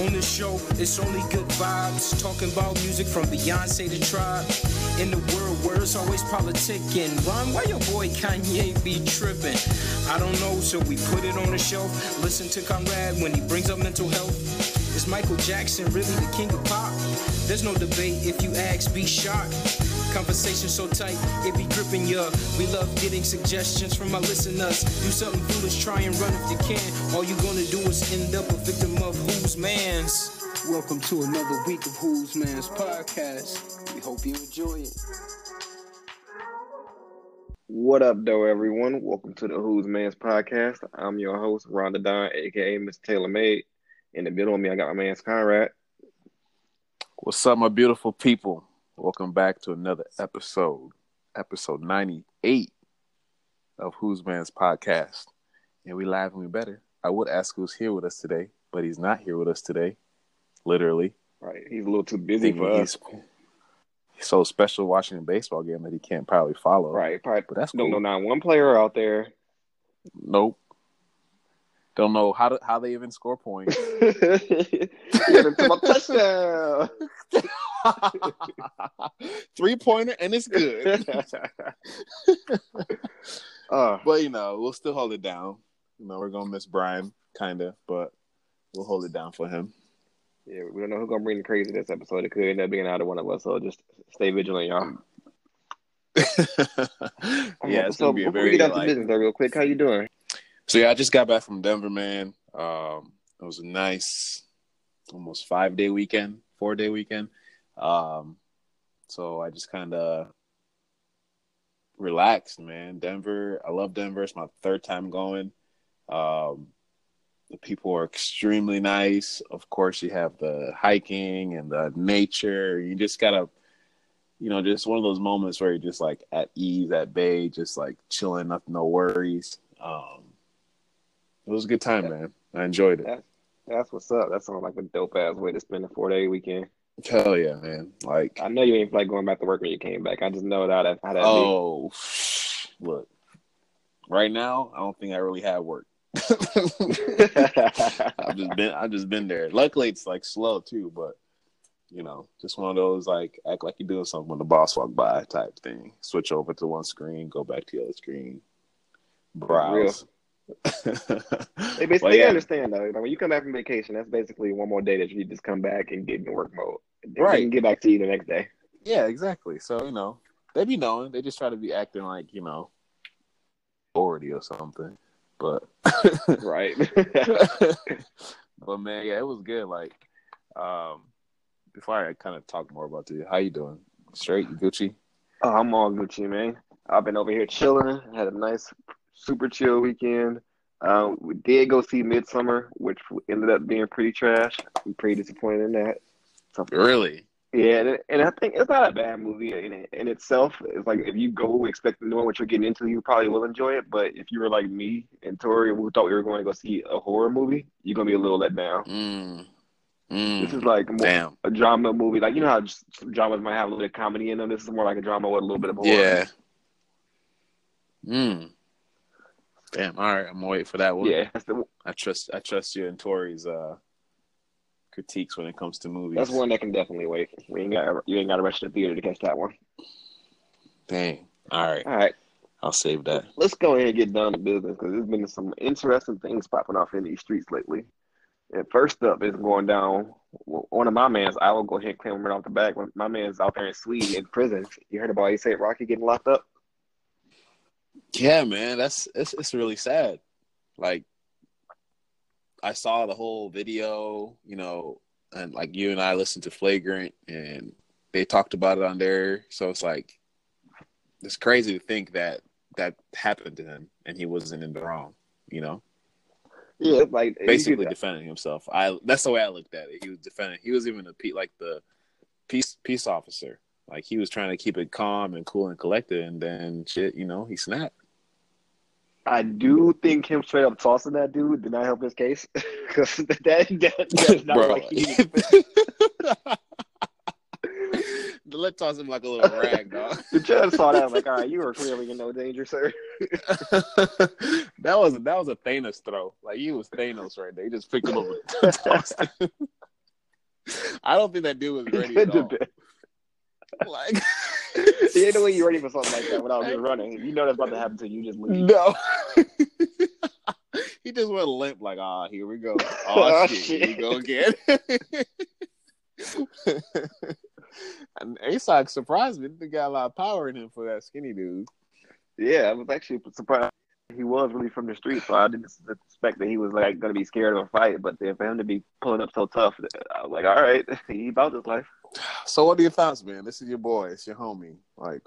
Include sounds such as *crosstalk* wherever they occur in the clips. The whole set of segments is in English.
On the show, it's only good vibes. Talking about music from Beyonce to Tribe. In the world where it's always politicking. Run, why your boy Kanye be tripping? I don't know, so we put it on the shelf. Listen to Conrad when he brings up mental health. Is Michael Jackson really the king of pop? There's no debate if you ask, be shocked. Conversation so tight, it be gripping ya. We love getting suggestions from our listeners. Do something foolish, try and run if you can. All you gonna do is end up a victim of whose man's. Welcome to another week of Who's Man's podcast. We hope you enjoy it. What up, though, everyone? Welcome to the Who's Man's podcast. I'm your host, Rhonda Don, aka Miss Taylor Made. In the middle of me, I got my man's Conrad. What's up, my beautiful people? Welcome back to another episode, episode 98 of Who's Man's Podcast. And we live and we better. I would ask who's here with us today, but he's not here with us today, literally. Right. He's a little too busy for us. He's so special watching a baseball game that he can't probably follow. Right. Probably, But that's don't cool. know not one player out there. Nope. Don't know how to, how they even score points. *laughs* Get him to my touchdown. *laughs* Three pointer and it's good. *laughs* uh, But you know, we'll still hold it down. You know, we're gonna miss Brian, kinda, but we'll hold it down for him. yeah, we don't know who's gonna bring the crazy this episode. It could end up being either one of us. So just stay vigilant, y'all. *laughs* yeah, it's so gonna be a very we get out like, business, though, real quick, how you doing? So yeah, I just got back from Denver, man. Um, it was a nice, almost five day weekend, four day weekend. Um, so I just kind of relaxed, man. Denver, I love Denver. It's my third time going. Um, the people are extremely nice. Of course, you have the hiking and the nature. You just gotta, you know, just one of those moments where you're just like at ease at bay, just like chilling, nothing, no worries. Um, it was a good time, man. I enjoyed it. That's, that's what's up. That sounds like a dope ass way to spend a four day weekend. Hell yeah, man! Like, I know you ain't like going back to work when you came back. I just know that how that, how that oh, look, right now, I don't think I really have work. *laughs* I've just been, I've just been there. Luckily, it's like slow too, but you know, just one of those like act like you're doing something when the boss walk by type thing. Switch over to one screen, go back to the other screen, browse. *laughs* They basically yeah. understand though. Like when you come back from vacation, that's basically one more day that you just come back and get in work mode. Right. Can get back to you the next day. Yeah, exactly. So you know, they be knowing. They just try to be acting like you know, authority or something. But *laughs* Right. *laughs* but man, yeah, it was good. Like, um, before I kind of talk more about you, how you doing? Straight, You Gucci? oh, I'm all Gucci, man. I've been over here chilling. Had a nice, super chill weekend. Um, we did go see Midsummer, which ended up being pretty trash. I'm pretty disappointed in that. So, Really? Yeah, and, and I think it's not a bad movie in, in itself. It's like if you go expecting knowing what you're getting into, you probably will enjoy it. But if you were like me and Tori, who thought we were going to go see a horror movie, you're gonna be a little let down. Mm. This Mm. is like more Damn. a drama movie. Like you know how dramas might have a little bit of comedy in them. This is more like a drama with a little bit of horror. Yeah. Mm. Damn. All right, I'm gonna wait for that one. yeah. I trust. I trust you and Tori's uh, critiques when it comes to movies. that's one that can definitely wait. We ain't got you ain't got to rush to the theater to catch that one. Dang. All right, All right, I'll save that. let's go ahead and get down to business because there's been some interesting things popping off in these streets lately. And first up is going down. One of my man's, I will go ahead and claim him right off the back. When my man's out there in Sweden in prison. You heard about A$AP Rocky getting locked up? Yeah, man, that's it's it's really sad. Like I saw the whole video, you know, and like you and I listened to Flagrant and they talked about it on there. So it's like it's crazy to think that that happened to him and he wasn't in the wrong, you know. Yeah, like Basically defending himself. I that's the way I looked at it. He was defending. He was even a like the peace peace officer. Like he was trying to keep it calm and cool and collected, and then shit, you know, he snapped. I do think him straight up tossing that dude did not help his case *laughs* because that, that that's not Bro. like he needed *laughs* Let toss him like a little rag, dog. The judge saw that I'm like, all right, you were clearly in no danger, sir. *laughs* that was that was a Thanos throw. Like he was Thanos right there. He just picked him up and tossed him. I don't think that dude was ready at all. Like, See, ain't no way you're ready for something like that without just running. You know that's about to happen to you, just leave. no. *laughs* he just went limp, like, ah, here we go. Oh, *laughs* Oh, shit, shit. here we go again. *laughs* and ASAP surprised me. He got a lot of power in him for that skinny dude. Yeah, I was actually surprised. He was really from the street, so I didn't expect that he was like going to be scared of a fight. But then for him to be pulling up so tough, I was like, all right, *laughs* he about this life. So, what are your thoughts, man? This is your boy. It's your homie. Like,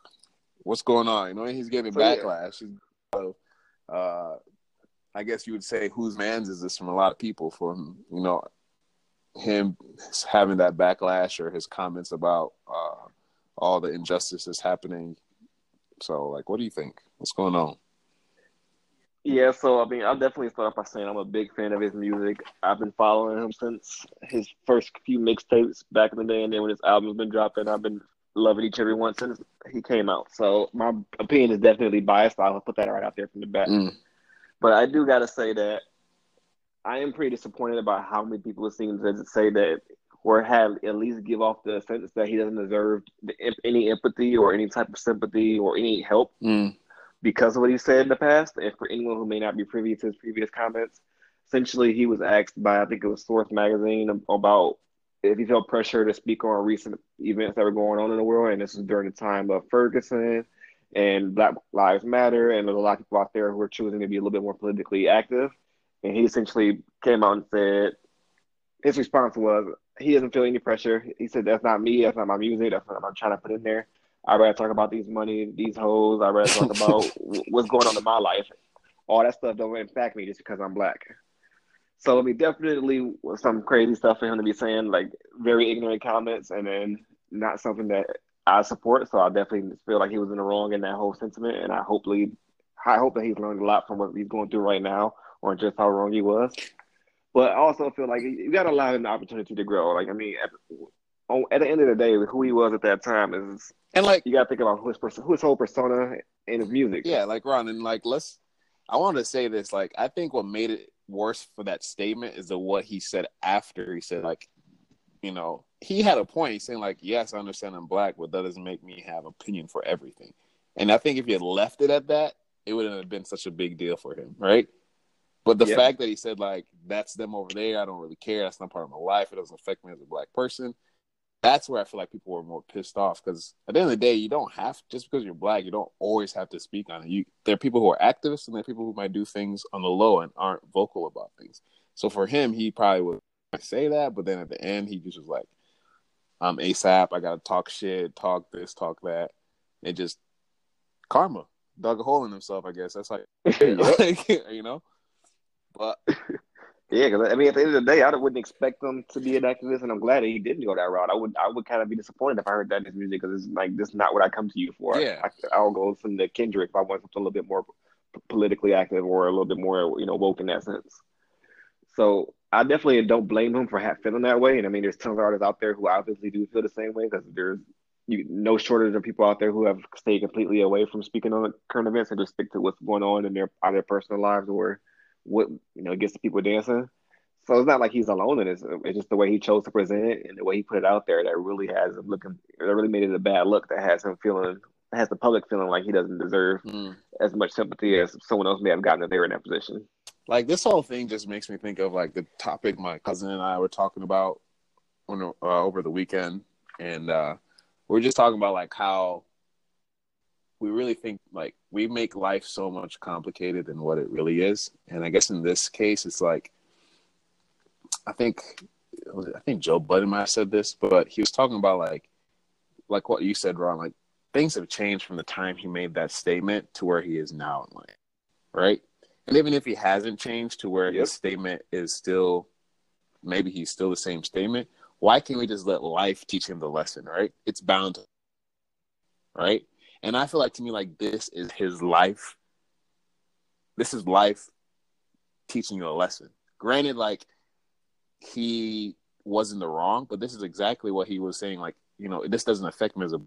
what's going on? You know, he's getting So, yeah. backlash. So, uh, I guess you would say, whose man's is this from a lot of people? From you know, him having that backlash or his comments about uh, all the injustices happening. So, like, what do you think? What's going on? Yeah, so I mean, I'll definitely start off by saying I'm a big fan of his music. I've been following him since his first few mixtapes back in the day, and then when his album's been dropping, I've been loving each every one since he came out. So my opinion is definitely biased. I'll put that right out there from the back. Mm. But I do gotta say that I am pretty disappointed about how many people it seems to say that or have at least give off the sense that he doesn't deserve any empathy or any type of sympathy or any help Mm. Because of what he said in the past. And for anyone who may not be privy to his previous comments, essentially he was asked by I think it was Source magazine about if he felt pressure to speak on recent events that were going on in the world, and this was during the time of Ferguson and Black Lives Matter, and there's a lot of people out there who are choosing to be a little bit more politically active. And he essentially came out and said his response was he doesn't feel any pressure. He said that's not me, that's not my music, that's not what I'm trying to put in there. I'd rather talk about these money, these hoes. I'd rather talk about *laughs* what's going on in my life. All that stuff don't impact me just because I'm black. So I mean, definitely some crazy stuff for him to be saying, like very ignorant comments, and then not something that I support. So I definitely feel like he was in the wrong in that whole sentiment, and I hopefully, I hope that he's learned a lot from what he's going through right now, or just how wrong he was. But I also feel like you got to allow him the opportunity to grow. Like I mean, on, at the end of the day, who he was at that time is And like, you got to think about who his, pers- who his whole persona in his music. Yeah, like Ron, and like let's. I wanted to say this. Like, I think what made it worse for that statement is the what he said after. He said like, you know, he had a point. He's saying like, yes, I understand I'm black, but that doesn't make me have opinion for everything. And I think if he had left it at that, it wouldn't have been such a big deal for him, right? But the Yeah. fact that he said like, that's them over there. I don't really care. That's not part of my life. It doesn't affect me as a black person. That's where I feel like people were more pissed off because at the end of the day, you don't have just because you're black, you don't always have to speak on it. You there are people who are activists and there are people who might do things on the low and aren't vocal about things. So for him, he probably would say that, but then at the end, he just was like, "I'm ASAP. I gotta talk shit, talk this, talk that." It just karma dug a hole in himself. I guess that's like, *laughs* *laughs* like you know. But *laughs* Yeah, because I mean, at the end of the day, I wouldn't expect him to be an activist, and I'm glad that he didn't go that route. I would, I would kind of be disappointed if I heard that in his music because it's like this is not what I come to you for. Yeah. I, I'll go listen to Kendrick if I want something a little bit more p- politically active or a little bit more, you know, woke in that sense. So I definitely don't blame him for ha- feeling that way. And I mean, there's tons of artists out there who obviously do feel the same way because there's you, no shortage of people out there who have stayed completely away from speaking on current events and just stick to what's going on in their either personal lives or what you know gets the people dancing. So it's not like he's alone in this. It's just the way he chose to present it and the way he put it out there that really has him looking. That really made it a bad look. That has him feeling, has the public feeling like he doesn't deserve mm. as much sympathy as someone else may have gotten if they were in that position. like this whole thing just makes me think of like the topic my cousin and I were talking about on uh, over the weekend, and uh, we are just talking about like how we really think like we make life so much complicated than what it really is, and I guess in this case, it's like I think I think Joe Budden might have said this, but he was talking about like like what you said, Ron. Like things have changed from the time he made that statement to where he is now in life, right? And even if he hasn't changed to where Yep. his statement is still, maybe he's still the same statement. Why can't we just let life teach him the lesson, right? It's bound to, right? And I feel like to me, like this is his life. This is life teaching you a lesson. Granted, like he was in the wrong, but this is exactly what he was saying. Like, you know, this doesn't affect me as a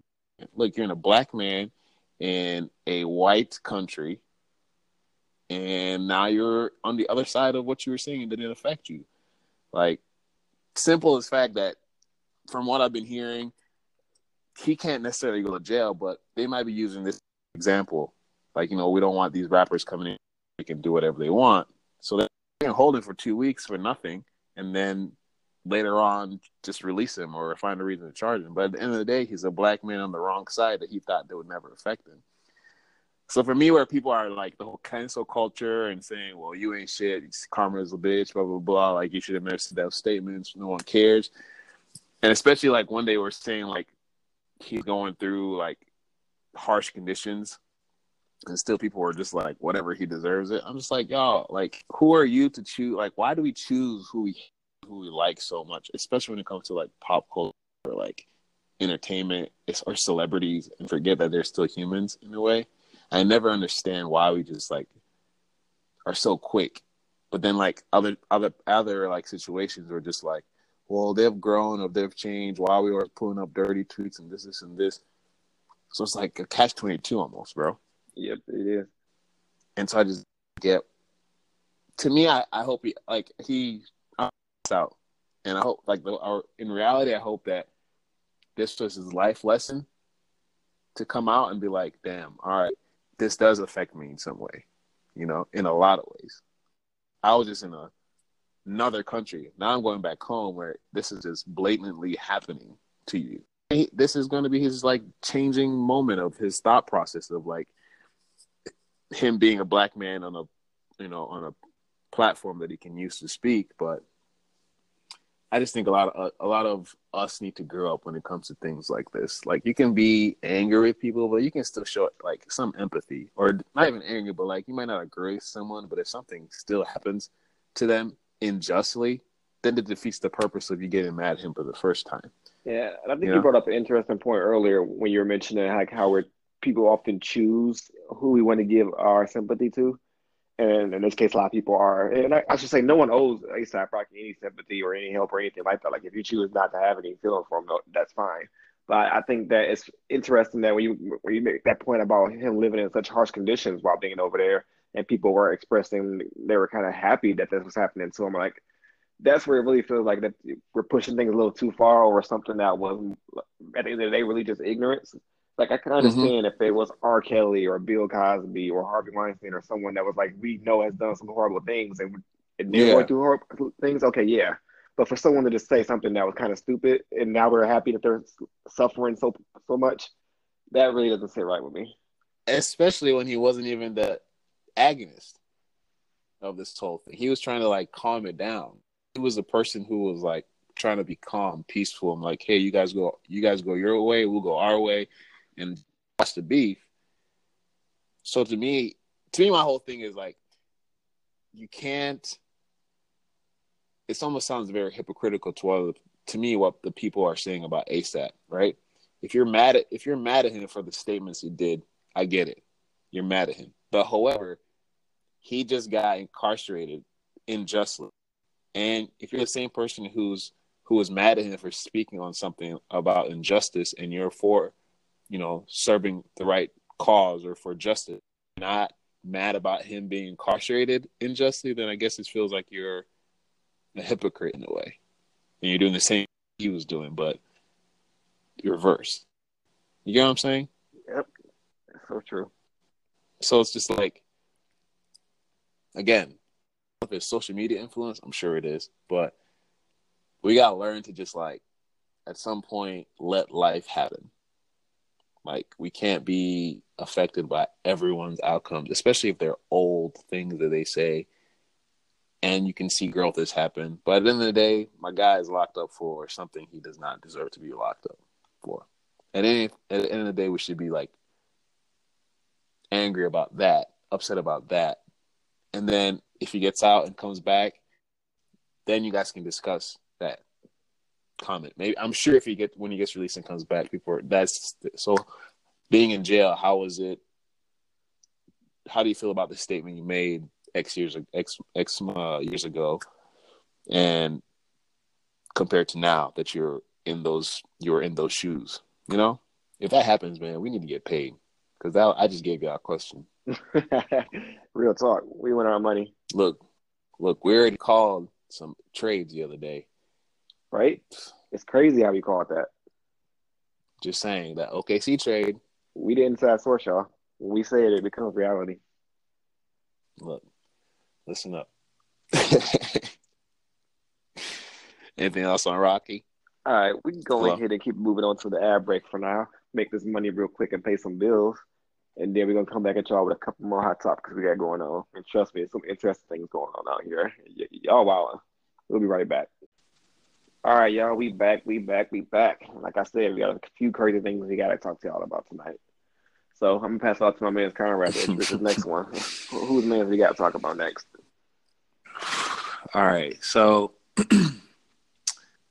look. You're in a black man in a white country, and now you're on the other side of what you were saying. It didn't affect you. Like, simple as fact that from what I've been hearing, he can't necessarily go to jail, but they might be using this example. Like, you know, we don't want these rappers coming in, they can do whatever they want. So they can hold him for two weeks for nothing and then later on just release him or find a reason to charge him. But at the end of the day, he's a black man on the wrong side that he thought that would never affect him. So for me, where people are like the whole cancel culture and saying, "Well, you ain't shit, karma is a bitch," blah blah blah, like you should have never those statements. No one cares, and especially like one day we're saying like he's going through like harsh conditions, and still people are just like, "Whatever, he deserves it." I'm just like, y'all, like, who are you to choose? Like, why do we choose who we who we like so much, especially when it comes to like pop culture or like entertainment or celebrities, and forget that they're still humans in a way I never understand why we just like are so quick. But then like other other other like situations are just like, well, they've grown or they've changed. Why we were pulling up dirty tweets and this, this, and this. So it's like a catch twenty two almost, bro. Yep, it is. And so I just get. To me, I, I hope he like he out, and I hope like the, or in reality, I hope that this was his life lesson to come out and be like, damn, all right, this does affect me in some way, you know, in a lot of ways. I was just in a, another country. Now I'm going back home where this is just blatantly happening to you. This is going to be his like changing moment of his thought process of like him being a black man on a, you know, on a platform that he can use to speak, but I just think a lot of a lot of us need to grow up when it comes to things like this. Like you can be angry with people, but you can still show like some empathy, or not even angry, but like you might not agree with someone, but if something still happens to them unjustly, then it defeats the purpose of you getting mad at him for the first time. Yeah, and I think you, you brought up an interesting point earlier when you were mentioning like how we're people often choose who we want to give our sympathy to and in this case, a lot of people are. And I, I should say, no one owes ASAP Rocky any sympathy or any help or anything like that. Like, if you choose not to have any feeling for him, that's fine. But I think that it's interesting that when you when you make that point about him living in such harsh conditions while being over there, and people were expressing they were kind of happy that this was happening to him, like that's where it really feels like that we're pushing things a little too far over something that was at the end of the day really just ignorance. Like I can mm-hmm. understand mm-hmm. if it was R. Kelly or Bill Cosby or Harvey Weinstein or someone that was like we know has done some horrible things and, and they're yeah. going through horrible things. Okay, yeah. But for someone to just say something that was kind of stupid and now we're happy that they're suffering so so much, that really doesn't sit right with me. Especially when he wasn't even the agonist of this whole thing. He was trying to like calm it down. He was a person who was like trying to be calm, peaceful. I'm like, hey, you guys go, you guys go your way, we'll go our way and watch the beef. So to me, to me, my whole thing is like, you can't. It almost sounds very hypocritical to what, to me what the people are saying about ASAP, right? If you're mad at if you're mad at him for the statements he did, I get it. You're mad at him, but however, he just got incarcerated unjustly, and if you're the same person who's who was mad at him for speaking on something about injustice, and you're for you know, serving the right cause or for justice, not mad about him being incarcerated unjustly, then I guess it feels like you're a hypocrite in a way. And you're doing the same he was doing, but reverse. You get what I'm saying? Yep. So true. So it's just like again, if it's social media influence, I'm sure it is, but we gotta learn to just like at some point let life happen. Like we can't be affected by everyone's outcomes, especially if they're old things that they say. And you can see growth has happened. But at the end of the day, my guy is locked up for something he does not deserve to be locked up for. At, any, at the end of the day, we should be like angry about that, upset about that. And then if he gets out and comes back, then you guys can discuss that comment. Maybe I'm sure if he get when he gets released and comes back, people that's so. Being in jail, how was it? How do you feel about the statement you made X years X X uh, years ago, and compared to now that you're in those you're in those shoes? You know, if that happens, man, we need to get paid because that I just gave you a question. *laughs* Real talk, we want our money. Look, look, we already called some trades the other day right? It's crazy how we call it that. Just saying that OKC trade. We didn't inside source, y'all. When we say it, it becomes reality. Look, listen up. *laughs* Anything else on Rocky? All right, we can go Hello. ahead and keep moving on to the ad break for now. Make this money real quick and pay some bills. And then we're gonna come back at y'all with a couple more hot topics we got going on. And trust me, some interesting things going on out here. Y- y'all wow. We'll be right back. All right, y'all, we back, we back, we back. Like I said, we got a few crazy things we gotta talk to y'all about tonight. So I'm gonna pass it off to my man Conrad this next *laughs* one. Who's man we gotta talk about next? All right, so *clears throat*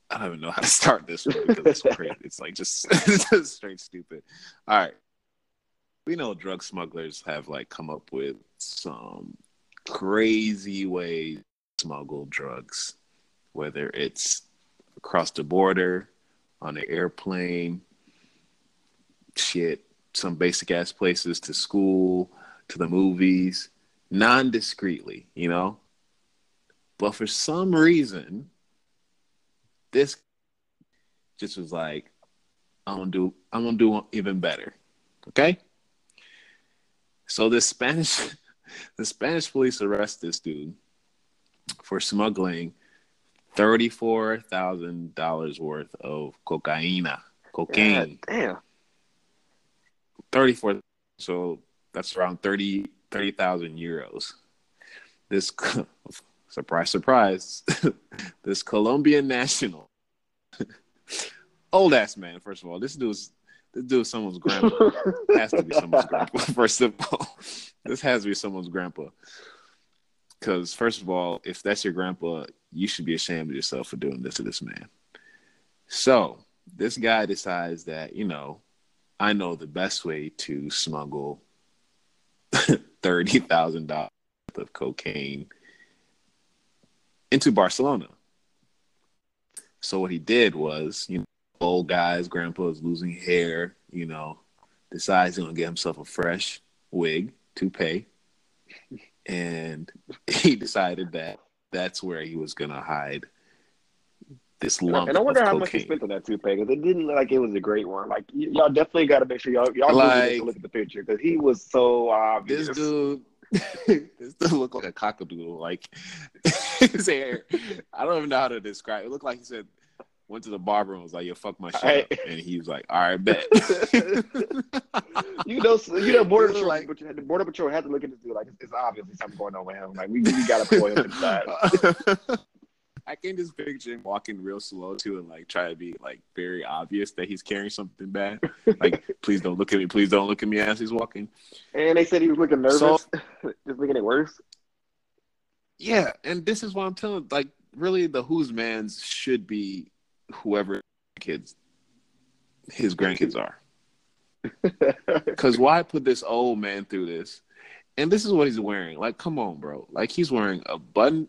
I don't even know how to start this one because it's *laughs* crazy. It's like just, *laughs* just straight stupid. All right, we know drug smugglers have like come up with some crazy ways to smuggle drugs, whether it's across the border, on an airplane, shit, some basic ass places to school, to the movies, non discreetly, you know? But for some reason, this just was like, I'm gonna do I'm gonna do even better. Okay? So the Spanish *laughs* the Spanish police arrest this dude for smuggling thirty-four thousand dollars worth of cocaina. Cocaine. God damn. 34 so that's around 30 30,000 euros this *laughs* surprise surprise *laughs* this Colombian national old ass man first of all this dude's dude's someone's grandpa. *laughs* Has to be someone's grandpa *laughs* first of all. This has to be someone's grandpa. Because first of all if that's your grandpa you should be ashamed of yourself for doing this to this man. So this guy decides that you know I know the best way to smuggle *laughs* thirty thousand dollars of cocaine into Barcelona. So what he did was, you know, old guys, grandpa's losing hair, you know, decides he's gonna get himself a fresh wig, toupee, and *laughs* he decided that that's where he was gonna hide this lump And I wonder how cocaine. much he spent on that toupee because it didn't look like it was a great one. Like y- y'all definitely got to make sure y'all y'all Like- like, look at the picture because he was so obvious. This dude, *laughs* this dude looked like a cockadoodle. Like *laughs* his hair, I don't even know how to describe. It looked like he said went to the barber and was like, "Yo, fuck my shit," Hey. up. and he was like, "All right, bet." *laughs* you know, so- you know, border He patrol, looked like, the border patrol had to look at this dude like it's, it's obviously something going on with him. Like we, we got to pull him inside. *laughs* I can just picture him walking real slow too, and like try to be like very obvious that he's carrying something bad. Like, *laughs* please don't look at me. Please don't look at me as he's walking. And they said he was looking nervous, So- just making it worse. Yeah, and this is what I'm telling. Like, really, the whose man's should be whoever kids his grandkids are. *laughs* Because why put this old man through this? And this is what he's wearing. Like, come on, bro. Like, he's wearing a button,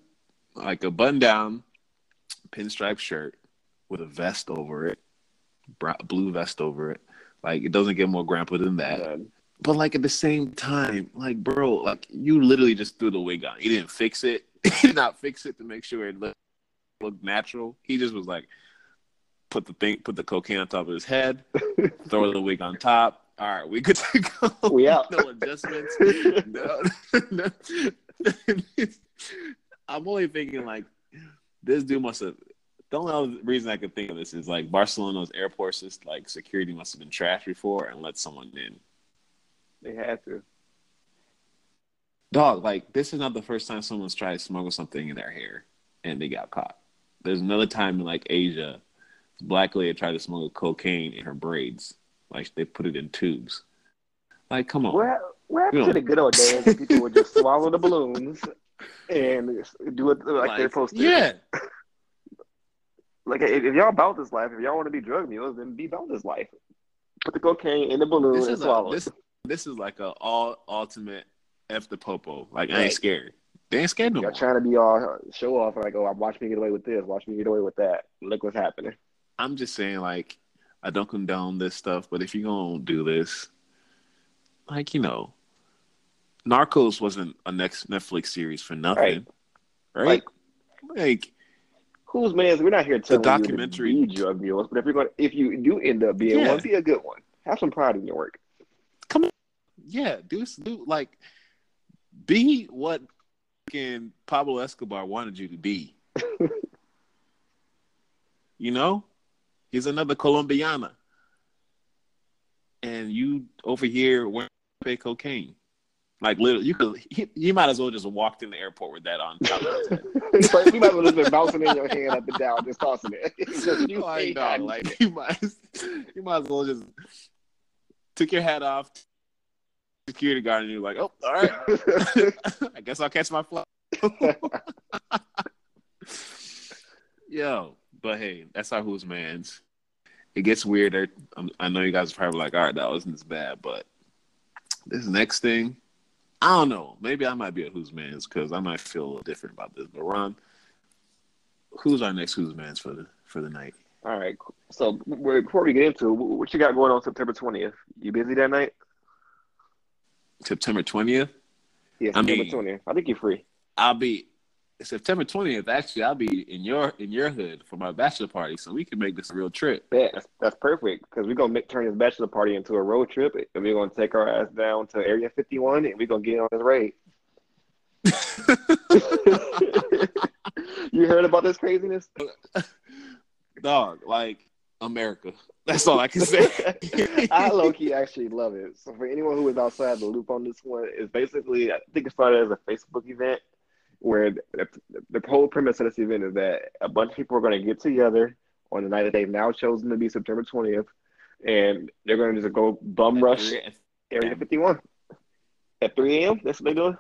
like a button down pinstripe shirt with a vest over it, blue vest over it. Like, it doesn't get more grandpa than that. But like at the same time, like bro, like you literally just threw the wig on. He didn't fix it. *laughs* he did not fix it to make sure it looked, looked natural. He just was like, put the thing, put the cocaine on top of his head, throw the wig on top. All right, we good to go. *laughs* We out. *laughs* no adjustments. no, *laughs* no. I'm only thinking like this dude must have. The only other reason I could think of this is like Barcelona's airports, like security must have been trashed before and let someone in. They had to. Dog, like this is not the first time someone's tried to smuggle something in their hair and they got caught. There's another time in like Asia, black lady tried to smuggle cocaine in her braids. Like they put it in tubes. Like, come on. What, what happened to the good old days when people would just swallow the balloons and do it like, they're supposed to? Yeah. Like if, y'all about this life, if y'all want to be drug mules, then be about this life. Put the cocaine in the balloon This and is swallow a, it. this this is like a all ultimate F the popo. Like I ain't scared. They ain't scared no Y'all more. trying to be all show off, like, oh, I watch me get away with this, watch me get away with that. Look what's happening. I'm just saying, like, I don't condone this stuff, but if you're gonna do this, like, you know, Narcos wasn't a next Netflix series for nothing. Right? Like, whose man's we're not here telling documentary- you to be drug mules, but if you're gonna, if you do end up being Yeah. one, be a good one. Have some pride in your work. Come on, yeah, do do like be what fucking Pablo Escobar wanted you to be. *laughs* you know, he's another Colombiana, and you over here wearing pay cocaine. Like literally, you could he, you might as well just walked in the airport with that on top of his head. *laughs* Like, you might as well just been bouncing in your hand up and down, just tossing it. *laughs* Just you oh, I ain't know, like you might, you might as well just took your hat off, security guard, and you're like, oh, all right, *laughs* I guess I'll catch my flight. Yo, but hey, that's our who's man's. It gets weirder. I'm, um, I know you guys are probably like, all right, that wasn't as bad, but this next thing, I don't know. Maybe I might be a who's man's because I might feel a little different about this. But Ron, who's our next who's man's for the for the night? All right. So before we get into it, what you got going on September twentieth? You busy that night? September twentieth. Yeah, September twentieth. I think you're free. I'll be September twentieth. Actually, I'll be in your in your hood for my bachelor party, so we can make this a real trip. Yeah, that's, that's perfect because we're gonna make, turn this bachelor party into a road trip, and we're gonna take our ass down to Area 51, and we're gonna get on this raid. *laughs* you heard about this craziness? *laughs* Dog, like America. That's all I can say. *laughs* I low key actually love it. So for anyone who is outside the loop on this one, it's basically I think it started as a Facebook event where the, the whole premise of this event is that a bunch of people are going to get together on the night that they've now chosen to be September 20th, and they're going to just go bum rush Area 51 at 3 a.m. That's what they're doing.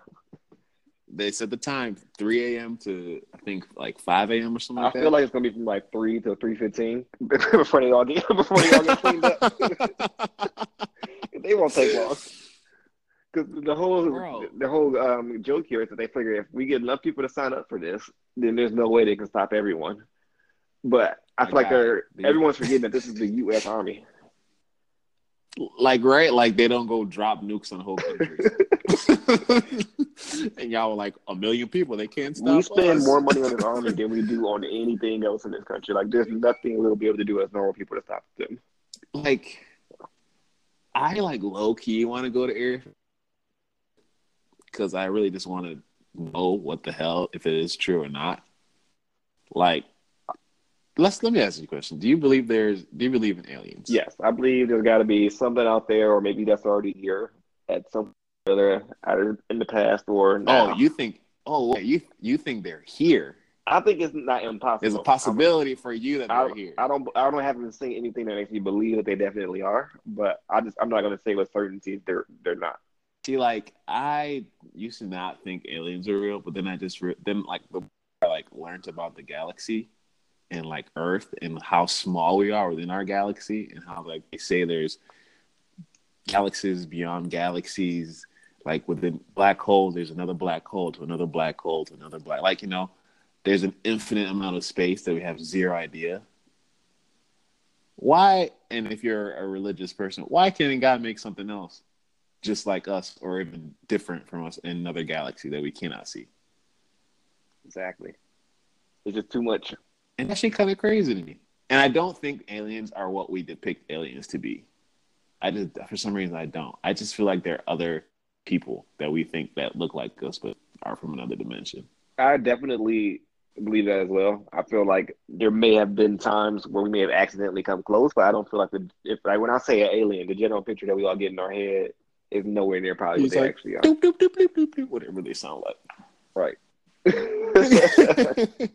They said the time, 3 a.m. to I think like 5 a.m. or something I like feel that. like it's gonna be from like three to three fifteen *laughs* before they all get *laughs* before they all get cleaned up. *laughs* they won't take long. Because the whole Bro. the whole um, joke here is that they figure if we get enough people to sign up for this, then there's no way they can stop everyone. But I feel My like they're The- everyone's forgetting that this is the U.S. Army. like right, like they don't go drop nukes on whole countries. *laughs* and y'all were like a million people. They can't stop. we spend us. more money on this army *laughs* than we do on anything else in this country. Like there's nothing we'll be able to do as normal people to stop them. like I like low key want to go to Area because I really just want to know what the hell if it is true or not. Like, let's let me ask you a question. Do you believe there's? Do you believe in aliens? Yes, I believe there's got to be something out there, or maybe that's already here at some other either in the past or oh, now. Oh, you think? Oh, you you think they're here? I think it's not impossible. There's a possibility for you that I, they're here. I don't. I don't haven't seen anything that makes me believe that they definitely are. But I just. I'm not going to say with certainty they're. They're not. See, like I used to not think aliens are real, but then I just re- then like the I like learned about the galaxy and like Earth and how small we are within our galaxy and how like they say there's galaxies beyond galaxies, like within black holes. There's another black hole to another black hole to another black. Like you know, there's an infinite amount of space that we have zero idea. Why? And if you're a religious person, why can't God make something else? Just like us or even different from us in another galaxy that we cannot see. Exactly. It's just too much. And that shit kind of crazy to me. And I don't think aliens are what we depict aliens to be. I just, for some reason, I don't. I just feel like there are other people that we think that look like us but are from another dimension. I definitely believe that as well. I feel like there may have been times where we may have accidentally come close, but I don't feel like the, if like when I say an alien, the general picture that we all get in our head is nowhere near probably what It's they actually are. Doop, doop, doop, doop, doop, doop, whatever they sound like. Right. *laughs*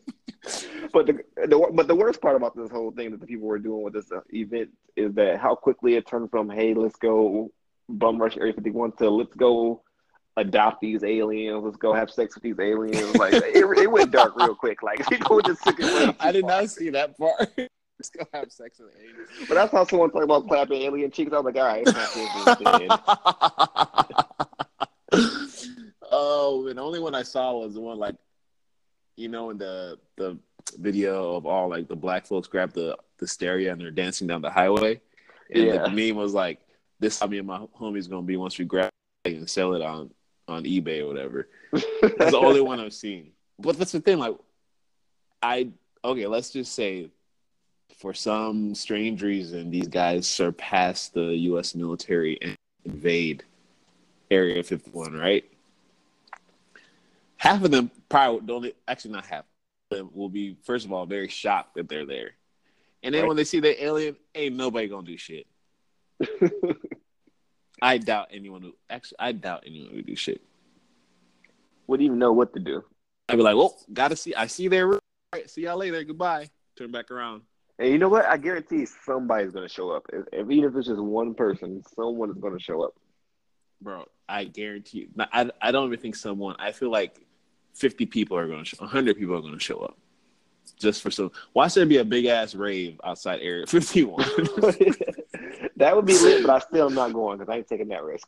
*laughs* but the, the but the worst part about this whole thing that the people were doing with this uh, event is that how quickly it turned from hey let's go bum rush Area 51 to let's go adopt these aliens let's go have sex with these aliens like it, it went dark real quick like *laughs* people just took it I did far. not see that part. Let's go have sex with aliens. But that's how someone talked about clapping alien cheeks. I was like, all right, it's not *laughs* oh, and the only one I saw was the one like, you know, in the the video of all like the black folks grab the the stereo and they're dancing down the highway, and Yeah. the meme was like, "This how me and my homies gonna be once we grab it and sell it on on eBay or whatever." That's the only *laughs* one I've seen. But that's the thing, like, I okay, let's just say for some strange reason, these guys surpass the U.S. military and invade Area 51, right? Half of them probably don't, actually, not half of them will be, first of all, very shocked that they're there. And then Right. when they see the alien, ain't nobody gonna do shit. *laughs* I doubt anyone who, actually, I doubt anyone would do shit. Wouldn't even know what to do. I'd be like, well, gotta see, I see there. Right, see y'all later. Goodbye. Turn back around. And you know what? I guarantee somebody's gonna show up. If, if even if it's just one person, someone is gonna show up. bro. I guarantee you. I I don't even think someone. I feel like fifty people are going to, show, hundred people are going to show up, just for some. Why should there be a big ass rave outside Area *laughs* Fifty One? *laughs* that would be lit, but I still am not going because I ain't taking that risk.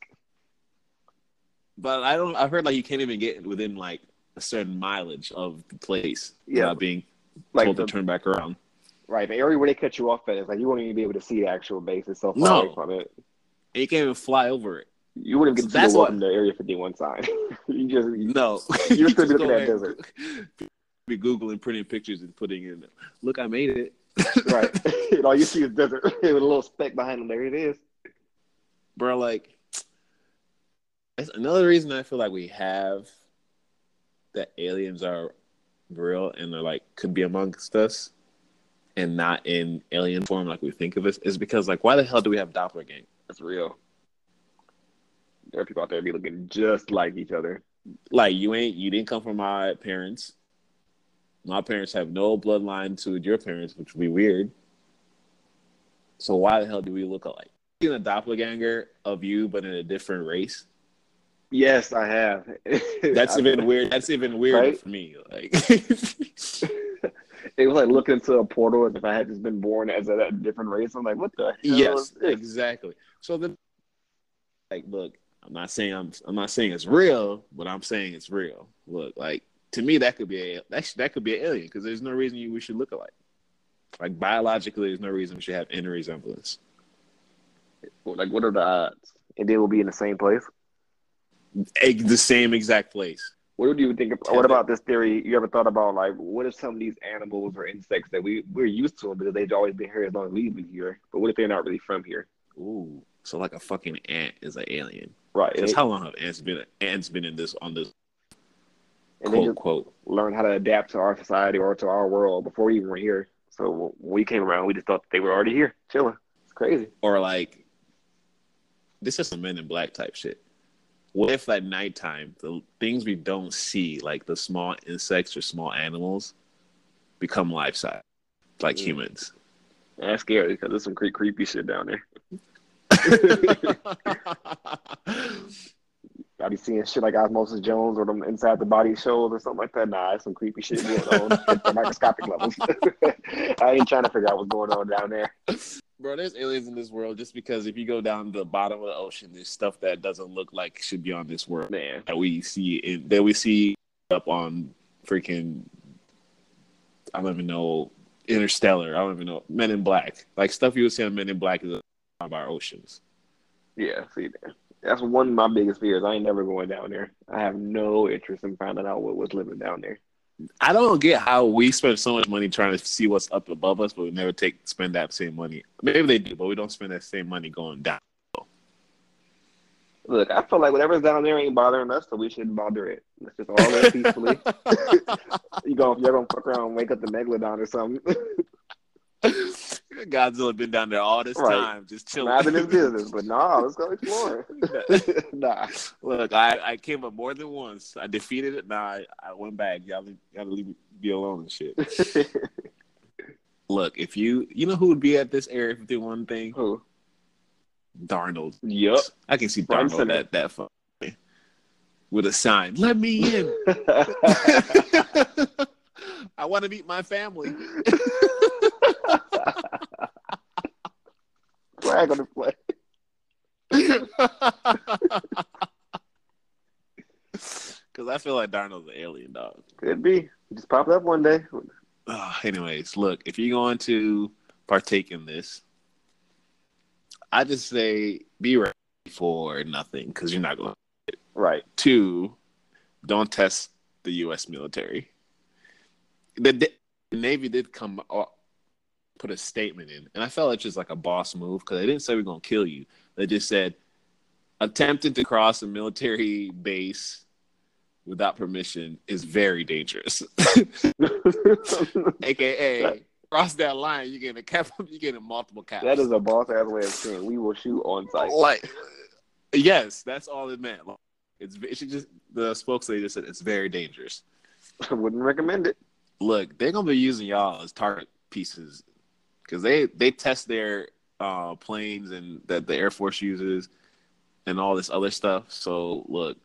but I don't. I've heard like you can't even get within like a certain mileage of the place Yeah. being Like told the, to turn back around. Right, the area where they cut you off at is like you won't even be able to see the actual base. It's so far No. away from it. And you can't even fly over it. You wouldn't get to see the what- to Area 51 sign. *laughs* you just No, *laughs* You're still *laughs* looking at desert. Be googling, printing pictures, and putting in. Look, I made it. right. and all you see is desert with a little speck behind them. There it is. bro. Like that's another reason I feel like we have that aliens are real and they're like could be amongst us and not in alien form like we think of it is because like why the hell do we have doppelganger? That's real. There are people out there be looking just like each other. Like you ain't you didn't come from my parents. My parents have no bloodline to your parents, which would be weird. So why the hell do we look alike? Seen a doppelganger of you, but in a different race. Yes, I have. *laughs* That's I- even weird. That's even weirder Right? for me. Like, *laughs* It was like looking into a portal as if I had just been born as a, a different race. I'm like, what the hell yes, exactly. So then, like, look, I'm not saying I'm, I'm not saying it's real, but I'm saying it's real. Look, like to me, that could be a that sh- that could be an alien because there's no reason you we should look alike. Like biologically, there's no reason we should have any resemblance. Like, what are the odds? And then we'll be in the same place. The same exact place. What do you think? Of, what about this theory? You ever thought about like, what if some of these animals or insects that we we're used to them because they've always been here as long as we've been here, but what if they're not really from here? Ooh, so like a fucking ant is an alien. Right. Because how long have ants been? Ants been in this on this and they quote just quote. learn how to adapt to our society or to our world before we even were here. So when we came around, we just thought they were already here, chilling. It's crazy. or like this is some men in black type shit. What if at nighttime the things we don't see, like the small insects or small animals, become life size, like Mm. humans? That's scary because there's some creep, creepy shit down there. *laughs* I be seeing shit like Osmosis Jones or them inside the body shows or something like that. Nah, there's some creepy shit going on at the microscopic levels. *laughs* I ain't trying to figure out what's going on down there. Bro, there's aliens in this world just because if you go down the bottom of the ocean, there's stuff that doesn't look like should be on this world Man, that we see in that we see up on freaking I don't even know Interstellar. I don't even know Men in Black. Like stuff you would see on Men in Black is on our oceans. yeah, see there. That's one of my biggest fears. I ain't never going down there. I have no interest in finding out what was living down there. I don't get how we spend so much money trying to see what's up above us, but we never take spend that same money. Maybe they do, but we don't spend that same money going down. Look, I feel like whatever's down there ain't bothering us, so we shouldn't bother it. Let's just all live peacefully. *laughs* *laughs* you go, you're gonna fuck around and wake up the megalodon or something. *laughs* *laughs* Godzilla been down there all this Right. time, just chilling. Minding his business, but nah, *laughs* let's go explore. *laughs* nah. Look, I, I came up more than once. I defeated it. Nah, I, I went back. Y'all leave, y'all leave me be alone and shit. Look, if you you know who would be at this Area 51 thing? Who? Darnold. Yup. I can see Darnold center. that that fun with a sign. Let me in. I want to meet my family. Flag on the play. Because I feel like Darnold's an alien dog. Could be. He just popped up one day. Ah, anyways, look, if you're going to partake in this, I just say be ready for nothing because you're not going. to. Right. Two, don't test the U.S. military. The, the Navy did come up, put a statement in, and I felt it's just like a boss move because they didn't say we're gonna kill you. They just said attempting to cross a military base without permission is very dangerous. *laughs* AKA cross that line, you get a cap, you get a multiple caps. That is a boss ass way of saying we will shoot on oh, sight. Like, yes, that's all it meant. Like, it's it should just the spokesman just said it's very dangerous. I *laughs* wouldn't recommend it. Look, they're gonna be using y'all as target pieces because they they test their uh, planes and that the Air Force uses and all this other stuff. So look,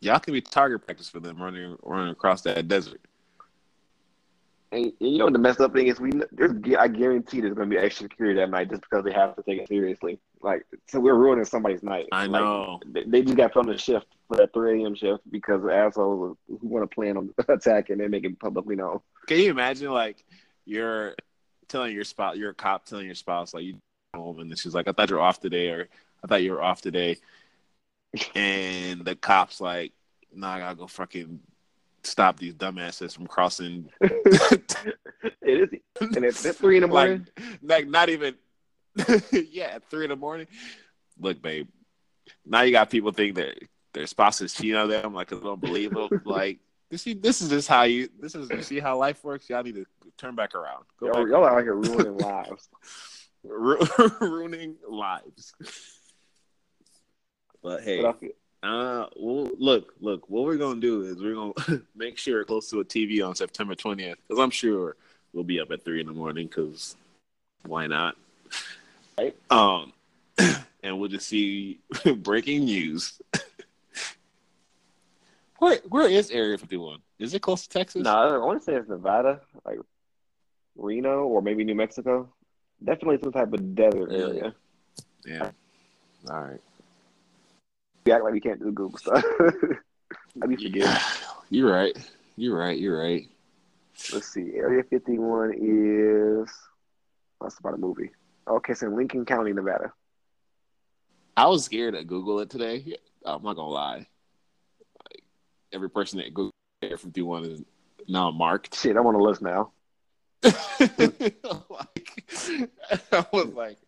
y'all can be target practice for them running running across that desert. And, and you know the messed up thing is? We there's I guarantee there's gonna be extra security that night just because they have to take it seriously. Like so, we're ruining somebody's night. I Like, know. they, they just got put on the shift for that 3 a.m. shift because assholes who want to plan on *laughs* attacking and make it publicly known. Can you imagine like you're telling your spouse, you're a cop telling your spouse like you home, and then she's like, "I thought you were off today," or "I thought you were off today," and the cops like, "Nah, I gotta go fucking stop these dumbasses from crossing." *laughs* it is, and it's at three in the morning. like, like not even, *laughs* yeah, at three in the morning. Look, babe, now you got people think that their spouses cheating on them, Like, don't believe them. like, this, this is just how you. This is you see how life works. Y'all need to turn back around. Go y'all, back y'all out here ruining lives. *laughs* Ru- *laughs* ruining lives. But hey, But uh, well, look, look. What we're gonna do is we're gonna *laughs* make sure we're close to a TV on September twentieth, because I'm sure we'll be up at three in the morning. Because why not? Right. Um, *clears throat* and we'll just see breaking news. Where where is Area Fifty One? Is it close to Texas? no, I want to say it's Nevada, like Reno or maybe New Mexico. Definitely some type of desert Yeah. area. Yeah. All right. We act like we can't do Google stuff. *laughs* I be forgetting. *sighs* You're right. You're right. You're right. Let's see. Area 51 is. That's about a movie. Okay, so in Lincoln County, Nevada. I was scared to Google it today. I'm not gonna lie. Every person that Google Area 51 is now marked. Shit, I want the list now. like, *laughs* I was like,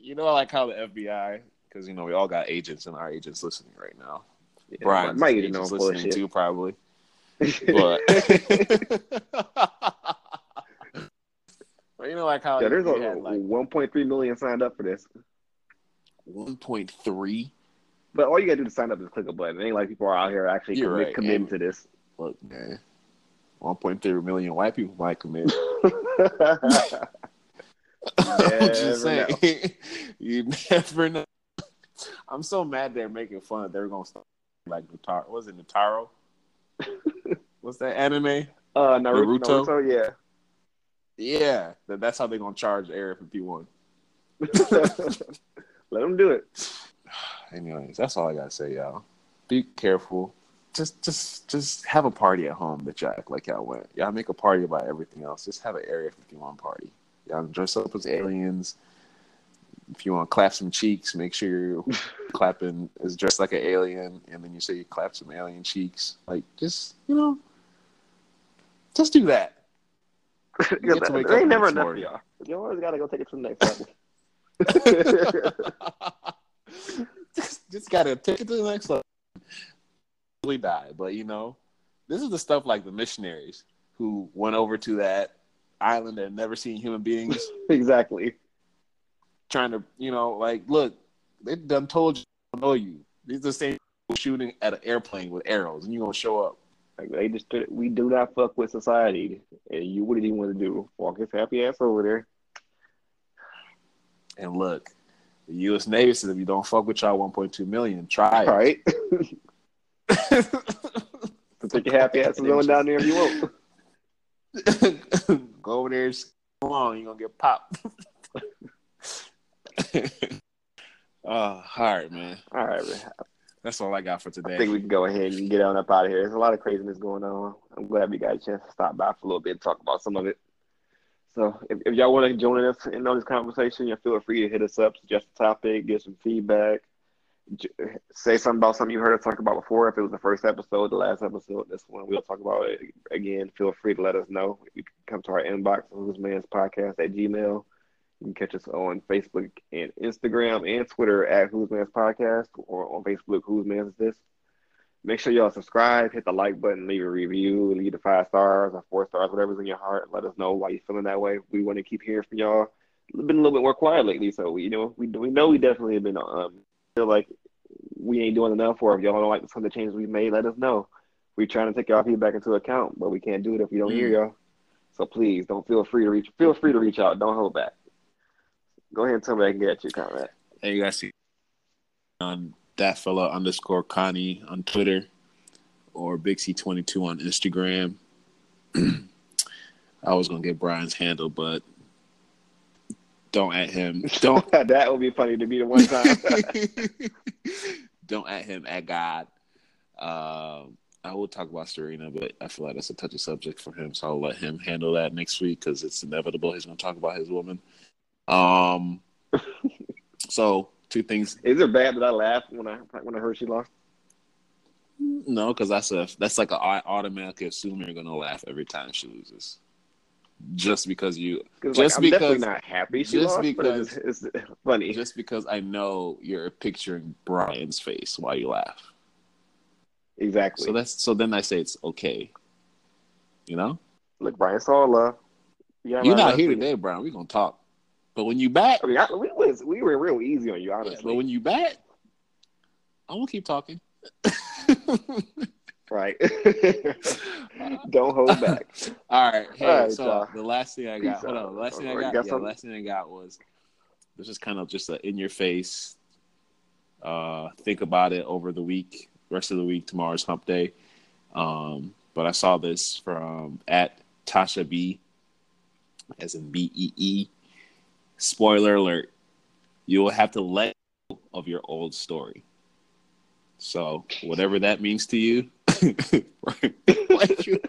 you know, I like how the FBI, because you know we all got agents and our agents listening right now. Yeah, Brian's might agents know listening bullshit. too, probably. *laughs* But, you know, like how yeah, there's a like 1.3 million signed up for this. 1.3. But all you gotta do to sign up is click a button. It ain't like people are out here actually You're commit, right, committing to this. Look, man, 1.3 million white people might commit. *laughs* *laughs* I'm just saying, *laughs* you never know. I'm so mad they're making fun. Of they're gonna start like Nataro. Was it Nataro? What's that anime? Uh, Naruto, Naruto? Naruto, yeah. Yeah, that, that's how they're gonna charge Area 51. Let them do it. Anyways, that's all I gotta say, y'all. Be careful. Just, just, just have a party at home that y'all act like y'all went. Y'all make a party about everything else. Just have an Area 51 party. Y'all dress up as aliens. If you want to clap some cheeks, make sure you're *laughs* clapping is dressed like an alien, and then you say you clap some alien cheeks. Like, just you know, just do that. *laughs* Yeah, get to wake up ain't never enough y'all. You always gotta go take it to the next *laughs* level. Just, just gotta take it to the next level. We die, but you know, this is the stuff like the missionaries who went over to that island and never seen human beings, *laughs* exactly. trying to, you know, like, look, they done told you, know you. These are the same people shooting at an airplane with arrows, and you gonna show up. Like they just we do not fuck with society, and you what did you want to do? Walk his happy ass over there. And look, the U.S. Navy says if you don't fuck with y'all 1.2 million, try it. right. *laughs* So take your happy ass and on down there if you want. Go over there, and come on, you're gonna get popped. *laughs* uh, all right, man. All right, man. That's all I got for today. I think we can go ahead and get on up out of here. There's a lot of craziness going on. I'm glad we got a chance to stop by for a little bit and talk about some of it. So if, if y'all want to join us in on this conversation, you feel free to hit us up, suggest a topic, give some feedback. say something about something you heard us talk about before. If it was the first episode, the last episode, this one, we'll talk about it again. Feel free to let us know. You can come to our inbox, Who's Man's Podcast at Gmail. You can catch us on Facebook and Instagram and Twitter at Who's Man's Podcast or on Facebook, Who's Man's This. Make sure y'all subscribe, hit the like button, leave a review, leave the five stars or four stars, whatever's in your heart. Let us know why you're feeling that way. We want to keep hearing from y'all. It's been a little bit more quiet lately, so we you know we we know we definitely have been um feel like we ain't doing enough, or if y'all don't like some of the changes we made, let us know. We're trying to take y'all feedback into account, but we can't do it if we don't hear y'all. So please don't feel free to reach feel free to reach out. Don't hold back. Go ahead and tell me I can get at you, Conrad. Hey, you guys see on that fella underscore Connie on Twitter or Big C twenty two on Instagram. *clears throat* I was gonna get Brian's handle, but don't at him. Don't *laughs* that would be funny to be the one time. *laughs* don't at him at God. Um, I will talk about Serena, but I feel like that's a touchy subject for him, so I'll let him handle that next week because it's inevitable. He's going to talk about his woman. Um, *laughs* so two things. Is it bad that I laughed when I when I heard she lost? No, because that's a that's like a I automatically assume you're to laugh every time she loses, just because you just like, I'm because not happy she just lost, because- but it's, it's funny. just because I know you're picturing Brian's face while you laugh. exactly. So that's so then I say it's okay. You know, Look, Brian saw love. Got you're not here today, Brian. We're gonna talk. But when you back, I mean, I, we was we were real easy on you, Yeah, honestly. but when you back, I'm gonna keep talking. *laughs* right? *laughs* Don't hold back. All right. Hey, All right, so y'all. the last thing I got. Peace Hold on. The last thing I got. got Yeah, the last thing I got was this is kind of just a in your face. Uh, think about it over the week. Rest of the week. Tomorrow's Hump Day. Um, but I saw this from at Tasha B, as in B E E. Spoiler alert: You will have to let go of your old story. So whatever that means to you, *laughs* what you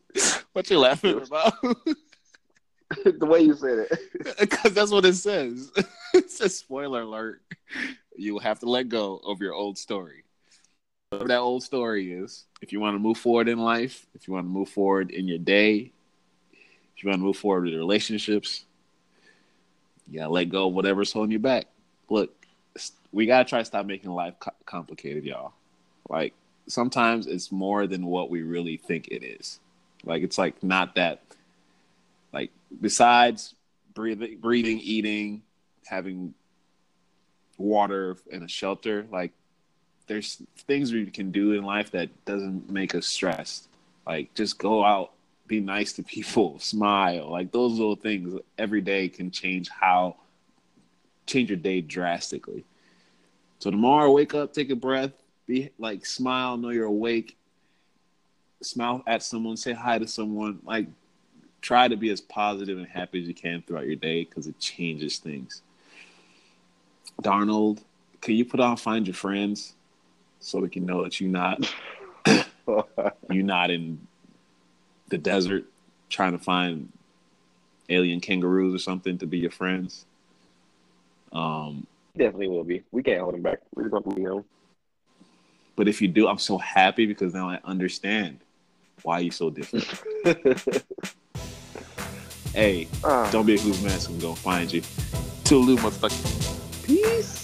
*laughs* what you laughing about? *laughs* the way you said it. Because that's what it says. it says spoiler alert. You will have to let go of your old story. Whatever that old story is, if you want to move forward in life, if you want to move forward in your day, if you want to move forward with relationships, you gotta let go of whatever's holding you back. Look, we gotta try to stop making life co- complicated, y'all. Like sometimes it's more than what we really think it is. Like it's like not that. Like besides breathing, breathing, eating, having water and a shelter, like there's things we can do in life that doesn't make us stressed. Like just go out, be nice to people, *laughs* smile. Like those little things every day can change how change your day drastically. So tomorrow, wake up, take a breath, be like smile, know you're awake, smile at someone, say hi to someone, like try to be as positive and happy as you can throughout your day because it changes things. Darnold, can you put on Find Your Friends so we can know that you're not *laughs* you're not in the desert trying to find alien kangaroos or something to be your friends. Um, Definitely will be. We can't hold him back. We're to leave him. but if you do, I'm so happy because now I understand why you're so different. *laughs* hey, Ah, don't be a man, so I'm gonna find you. Toodaloo, motherfucker. peace.